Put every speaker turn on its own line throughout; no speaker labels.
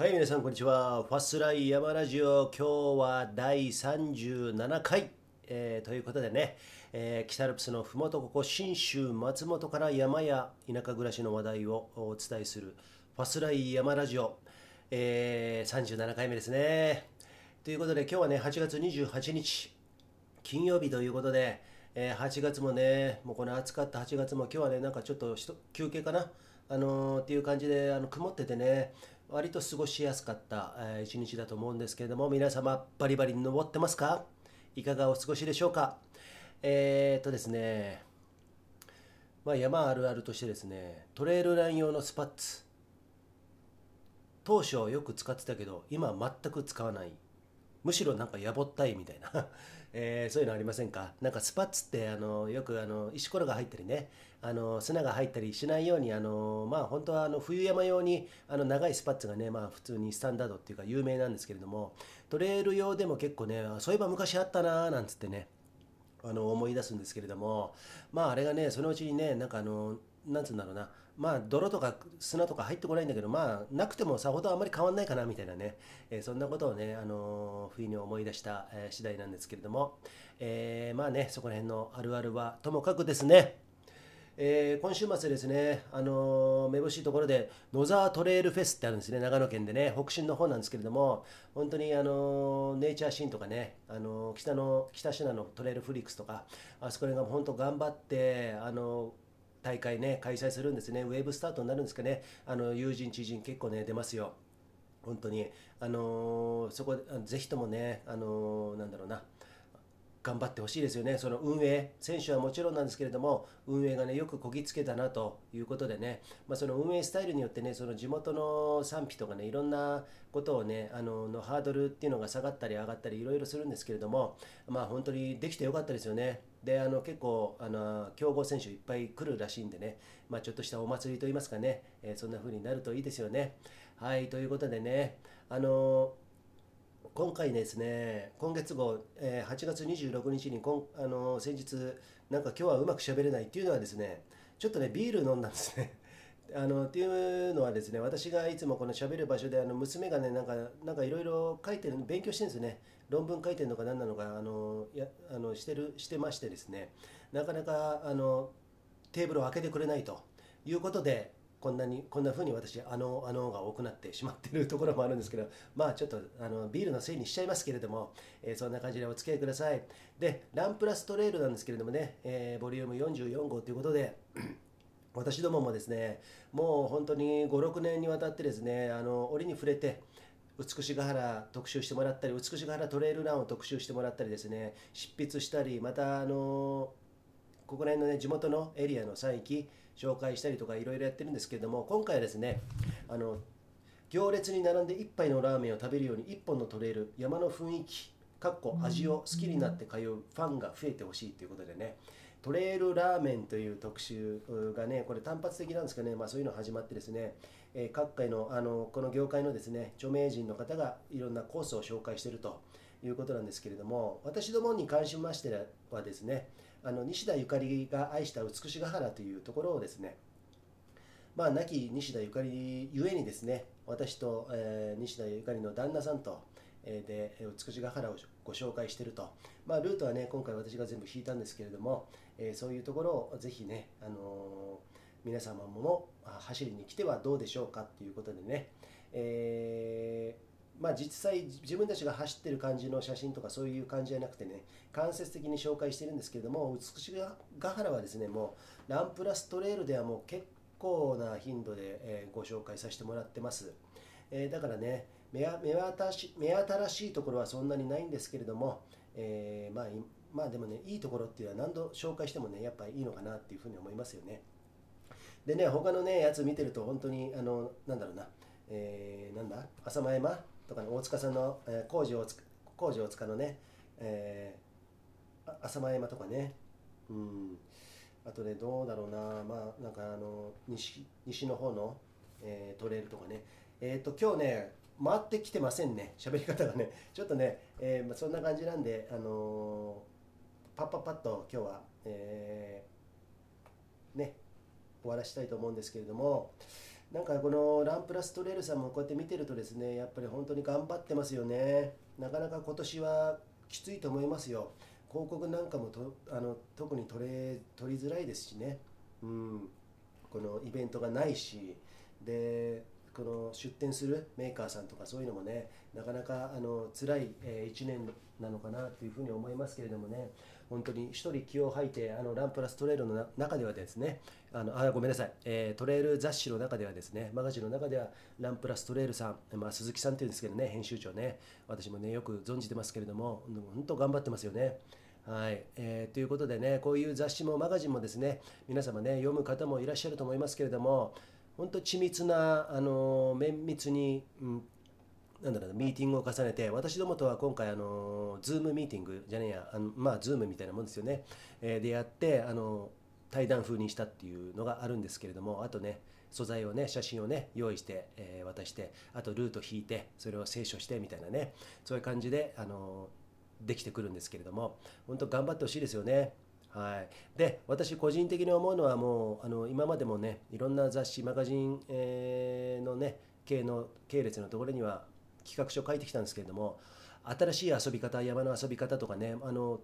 はい、皆さん、こんにちは。ファスライ山ラジオ、今日は第37回、えーということでね、えー北アルプスのふもとここ、信州松本から山や田舎暮らしの話題をお伝えする、ファスライ山ラジオ、えー37回目ですね。ということで、今日はね、8月28日、金曜日ということで、えー8月もね、もうこの暑かった8月も今日はね、なんかちょっと休憩かな、あのーっていう感じであの曇っててね、割と過ごしやすかった、一日だと思うんですけれども、皆様、バリバリ登ってますか？いかがお過ごしでしょうか？えー、っとですね、まあ、山あるあるとしてですね、トレイルラン用のスパッツ、当初よく使ってたけど、今全く使わない。むしろなんかやぼったいみたいな、えーそういうのありませんか？なんかスパッツってあのよくあの石ころが入ったりねあの砂が入ったりしないようにあのまあ本当はあの冬山用にあの長いスパッツがねまあ普通にスタンダードっていうか有名なんですけれどもトレイル用でも結構ねそういえば昔あったなーなんつってねあの思い出すんですけれどもまああれがねそのうちにねなんかあのなんつうんだろうなまあ泥とか砂とか入ってこないんだけどまあなくてもさほどあまり変わんないかなみたいなね、えーそんなことをねあの不意に思い出した、えー次第なんですけれども、えーまあねそこら辺のあるあるはともかくですね。えー今週末ですね、あのーめぼしいところで野沢トレイルフェスってあるんですね、長野県でね、北進の方なんですけれども、本当に、あのーネイチャーシーンとかね、あのー北の北信濃のトレイルフリックスとか、あそこら辺が本当頑張って、あの大会ね、開催するんですね、ウェーブスタートになるんですかね、あの友人、知人、結構ね、出ますよ。本当に、あのーそこぜひともね、あのーなんだろうな、頑張ってほしいですよね、その運営、選手はもちろんなんですけれども、運営がね、よくこぎつけたなということでね、まあ、その運営スタイルによってね、その地元の賛否とかね、いろんなことをね、あののハードルっていうのが下がったり上がったり、いろいろするんですけれども、まあ本当にできてよかったですよね。で、あの結構あの、強豪選手いっぱい来るらしいんでね、まあ、ちょっとしたお祭りといいますかね、えーそんな風になるといいですよね。はい、ということでね、あの今回ですね、今月号、えー8月26日にこん、あのー先日、なんか今日はうまく喋れないっていうのはですね、ちょっとね、ビール飲んだんですね。あのっていうのはですね、私がいつもこの喋る場所で、あの娘がね、なんかなんかいろいろ書いてる、勉強してるんですね。論文書いてるのか何なのか、あのやあのしてるしてましてですね、なかなかあのテーブルを開けてくれないということで、こんなにこんな風に私あのあのが多くなってしまっているところもあるんですけどまあちょっとあのビールのせいにしちゃいますけれども、えーそんな感じでお付き合いください。でランプラストレイルなんですけれどもね、えーボリューム44号ということで 私どももですねもう本当に56年にわたってですねあの折に触れて美しが原特集してもらったり美しが原トレイルランを特集してもらったりですね執筆したりまたあのここら辺のね地元のエリアの採域紹介したりとかいろいろやってるんですけれども今回はですねあの行列に並んで一杯のラーメンを食べるように一本のトレイル山の雰囲気かっこ味を好きになって通うファンが増えてほしいということでねトレイルラーメンという特集がねこれ単発的なんですかね、まあ、そういうの始まってですね、えー各界のあのこの業界のですね著名人の方がいろんなコースを紹介しているということなんですけれども私どもに関しましてはですねあの西田ゆかりが愛した美しが原というところをですねまあ亡き西田ゆかりゆえにですね私と、えー西田ゆかりの旦那さんと、えーで美しが原をご紹介していると、まあ、ルートはね今回私が全部引いたんですけれども、えーそういうところをぜひね、あの皆様もあ走りに来てはどうでしょうかということでね、えーまあ、実際自分たちが走ってる感じの写真とかそういう感じじゃなくてね間接的に紹介してるんですけれども美しが原はですねもうランプラストレイルではもう結構な頻度で、えご紹介させてもらってます、えーだからね目目新し目新しいところはそんなにないんですけれども、えーまあ、まあでもねいいところっていうのは何度紹介してもねやっぱりいいのかなっていうふうに思いますよね。でね他のねやつ見てると本当にあのなんだろうな、えーなんだ？浅間山？とかね大塚さんの、えー、工事大塚工事大塚のね、えー浅間山とかね。うん。あとねどうだろうな。まあなんかあの西西の方の、えートレイルとかね。えっ、と今日ね回ってきてませんね。喋り方がね。ちょっとね、えーまあ、そんな感じなんであのーパッパッパッと今日は、えーね終わらしたいと思うんですけれども。なんかこのランプラストレールさんもこうやって見てるとですねやっぱり本当に頑張ってますよね。なかなか今年はきついと思いますよ。広告なんかもとあの特に取れ取りづらいですしね、うん、このイベントがないし。でこの出店するメーカーさんとかそういうのもねなかなかあの辛い、え1年なのかなというふうに思いますけれどもね。本当に1人気を吐いてあのランプラストレイルの中ではですねあのあごめんなさい、えー、トレイル雑誌の中ではですねマガジンの中ではランプラストレイルさん、まあ、鈴木さんっていうんですけどね編集長ね私もねよく存じてますけれども本当頑張ってますよね。はい。えー、ということでねこういう雑誌もマガジンもですね皆様ね読む方もいらっしゃると思いますけれども本当緻密な、あの綿密に、うん、なんだろうミーティングを重ねて私どもとは今回あの Zoom ミーティングじゃねえやあのまあ Zoom みたいなもんですよね、えー、でやってあの対談風にしたっていうのがあるんですけれどもあとね素材をね写真をね用意して、えー、渡してあとルート引いてそれを清書してみたいなねそういう感じであのできてくるんですけれども本当頑張ってほしいですよね。はい、で私個人的に思うのはもうあの今までもねいろんな雑誌マガジン、えー、のね系の系列のところには企画書を書いてきたんですけれども新しい遊び方山の遊び方とかねあの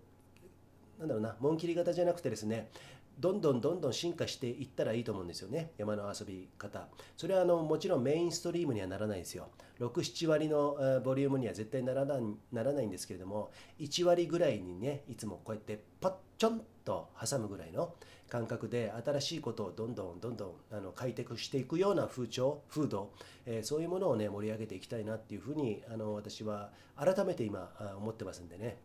なんだろうな紋切り型じゃなくてですねどんどんどんどん進化していったらいいと思うんですよね。山の遊び方。それはあのもちろんメインストリームにはならないですよ。67割のボリュームには絶対ならないならないんですけれども1割ぐらいにねいつもこうやってパッちょんと挟むぐらいの感覚で新しいことをどんどんどんどんあの開拓していくような風潮風土、えー、そういうものをね盛り上げていきたいなっていうふうにあの私は改めて今思ってますんでね。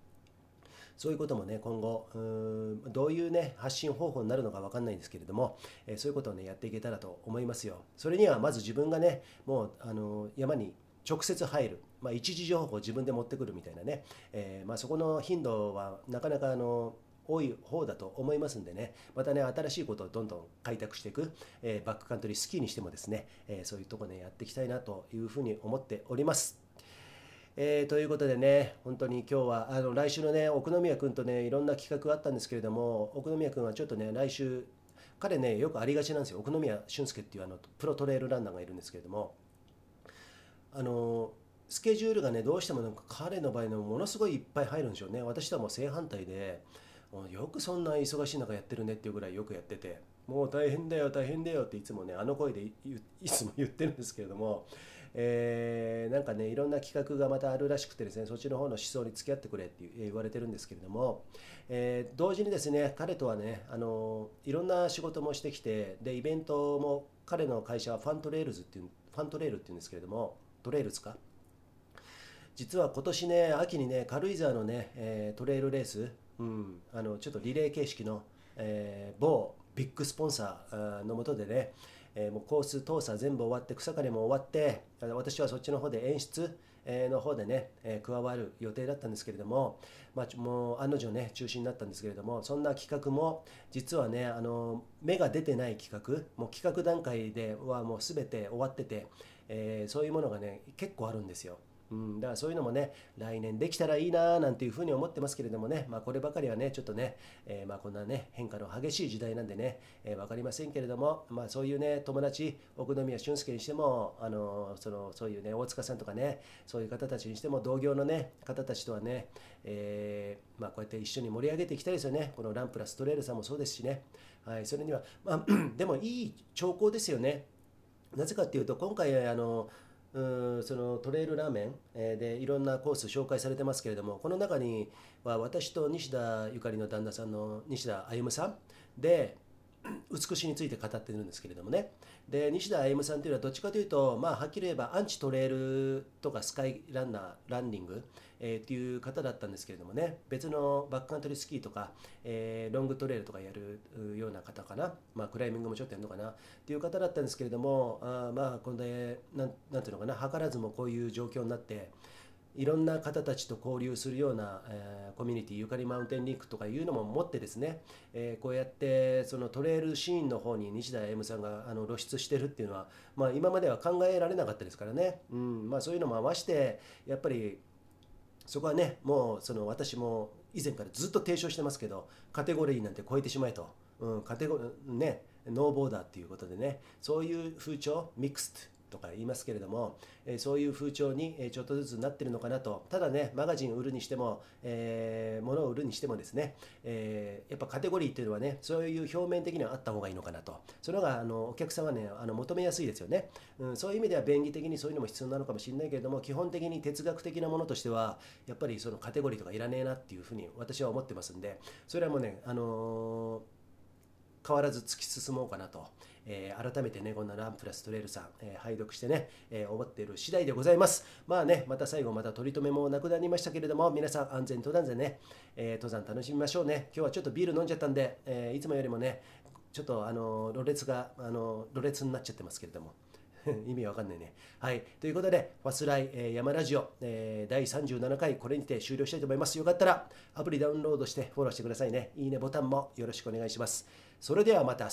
そういうこともね、今後、うどういうね、発信方法になるのか分かんないんですけれども、え、そういうことをね、やっていけたらと思いますよ。それにはまず自分がね、もうあの山に直接入る、まあ、一時情報を自分で持ってくるみたいなね、えー、まあ、そこの頻度はなかなかあの多い方だと思いますんでね、またね、新しいことをどんどん開拓していく、えー、バックカントリースキーにしてもですね、えー、そういうとこね、やっていきたいなというふうに思っております。えー、ということでね、本当に今日はあの来週のね、奥宮君とね、いろんな企画があったんですけれども、奥宮君はちょっとね、来週、彼ね、よくありがちなんですよ、奥宮俊介っていうあのプロトレイルランナーがいるんですけれども、あのスケジュールがね、どうしてもなんか彼の場合のものすごいいっぱい入るんでしょうね、私とはもう正反対で、よくそんな忙しい中やってるねっていうぐらいよくやってて、もう大変だよ、大変だよっていつもね、あの声でいつも言ってるんですけれども、えー、なんかねいろんな企画がまたあるらしくてですねそっちの方の試走に付き合ってくれって言われてるんですけれども、えー、同時にですね彼とはねあのいろんな仕事もしてきてでイベントも彼の会社は Fun Trails っていうFun Trail っていうんですけれども Trails か？実は今年ね秋にね軽井沢のね、えー、トレイルレース、うん、あのちょっとリレー形式の、えー、某ビッグスポンサーのもとでね、えー、もうコース踏査全部終わって草刈りも終わって私はそっちの方で演出の方でね、え、加わる予定だったんですけれども、まあ、もう案の定ね中止になったんですけれどもそんな企画も実はねあの芽が出てない企画もう企画段階ではもう全て終わってて、えー、そういうものがね結構あるんですよ。うん、だからそういうのもね、来年できたらいいななんていうふうに思ってますけれどもね、まあ、こればかりはね、ちょっとね、えー、まこんなね、変化の激しい時代なんでね、えー、分かりませんけれども、まあ、そういうね、友達、奥宮俊介にしても、あのそのそういうね、大塚さんとかね、そういう方たちにしても、同業のね、方たちとはね、えー、ま、こうやって一緒に盛り上げていきたいですよね。このランプラストレールさんもそうですしね。はい、それには、まあ、でもいい兆候ですよね。なぜかっていうと、今回、あの、うんそのトレイルラーメン、えー、でいろんなコース紹介されてますけれどもこの中には私と西田ゆかりの旦那さんの西田歩さんで美しについて語ってるんですけれどもね。で西田歩さんというのはどっちかというと、まあ、はっきり言えばアンチトレイルとかスカイランナーランニング、えー、っていう方だったんですけれどもね。別のバックカントリースキーとか、えー、ロングトレイルとかやるような方かな、まあ、クライミングもちょっとやるのかな。っていう方だったんですけれどもあまあこれでなんなんていうのかな。図らずもこういう状況になっていろんな方たちと交流するような、えー、コミュニティゆかりマウンテンリンクとかいうのも持ってですね、えー、こうやってそのトレイルシーンの方に日大 M さんがあの露出してるっていうのは、まあ、今までは考えられなかったですからね、うんまあ、そういうのも合わせてやっぱりそこはねもうその私も以前からずっと提唱してますけどカテゴリーなんて超えてしまえと、うん、カテゴねノーボーダーっていうことでねそういう風潮ミックスとか言いますけれども、え、そういう風潮に、ちょっとずつなってるのかなと。ただねマガジンを売るにしても、えー、物を売るにしてもですね、えー、やっぱカテゴリーっていうのはねそういう表面的にはあった方がいいのかなと。それがあのお客さんはねあの求めやすいですよね、うん、そういう意味では便宜的にそういうのも必要なのかもしれないけれども基本的に哲学的なものとしてはやっぱりそのカテゴリーとかいらねえなっていうふうに私は思ってますんでそれはもうねあのー変わらず突き進もうかなと、えー、改めてね、こんなランプラストレールさん、えー、拝読してね、えー、思っている次第でございます。まあね、また最後、また取り留めもなくなりましたけれども、皆さん安全登山でね、え登山楽しみましょうね。今日はちょっとビール飲んじゃったんで、えいつもよりもね、ちょっとあの、ろれつが、あの、ろれつになっちゃってますけれども。意味わかんないね。はい。ということで、ファスライ、えー、山ラジオ、えー、第37回、これにて終了したいと思います。よかったら、アプリダウンロードしてフォローしてくださいね。いいねボタンもよろしくお願いします。それではまた。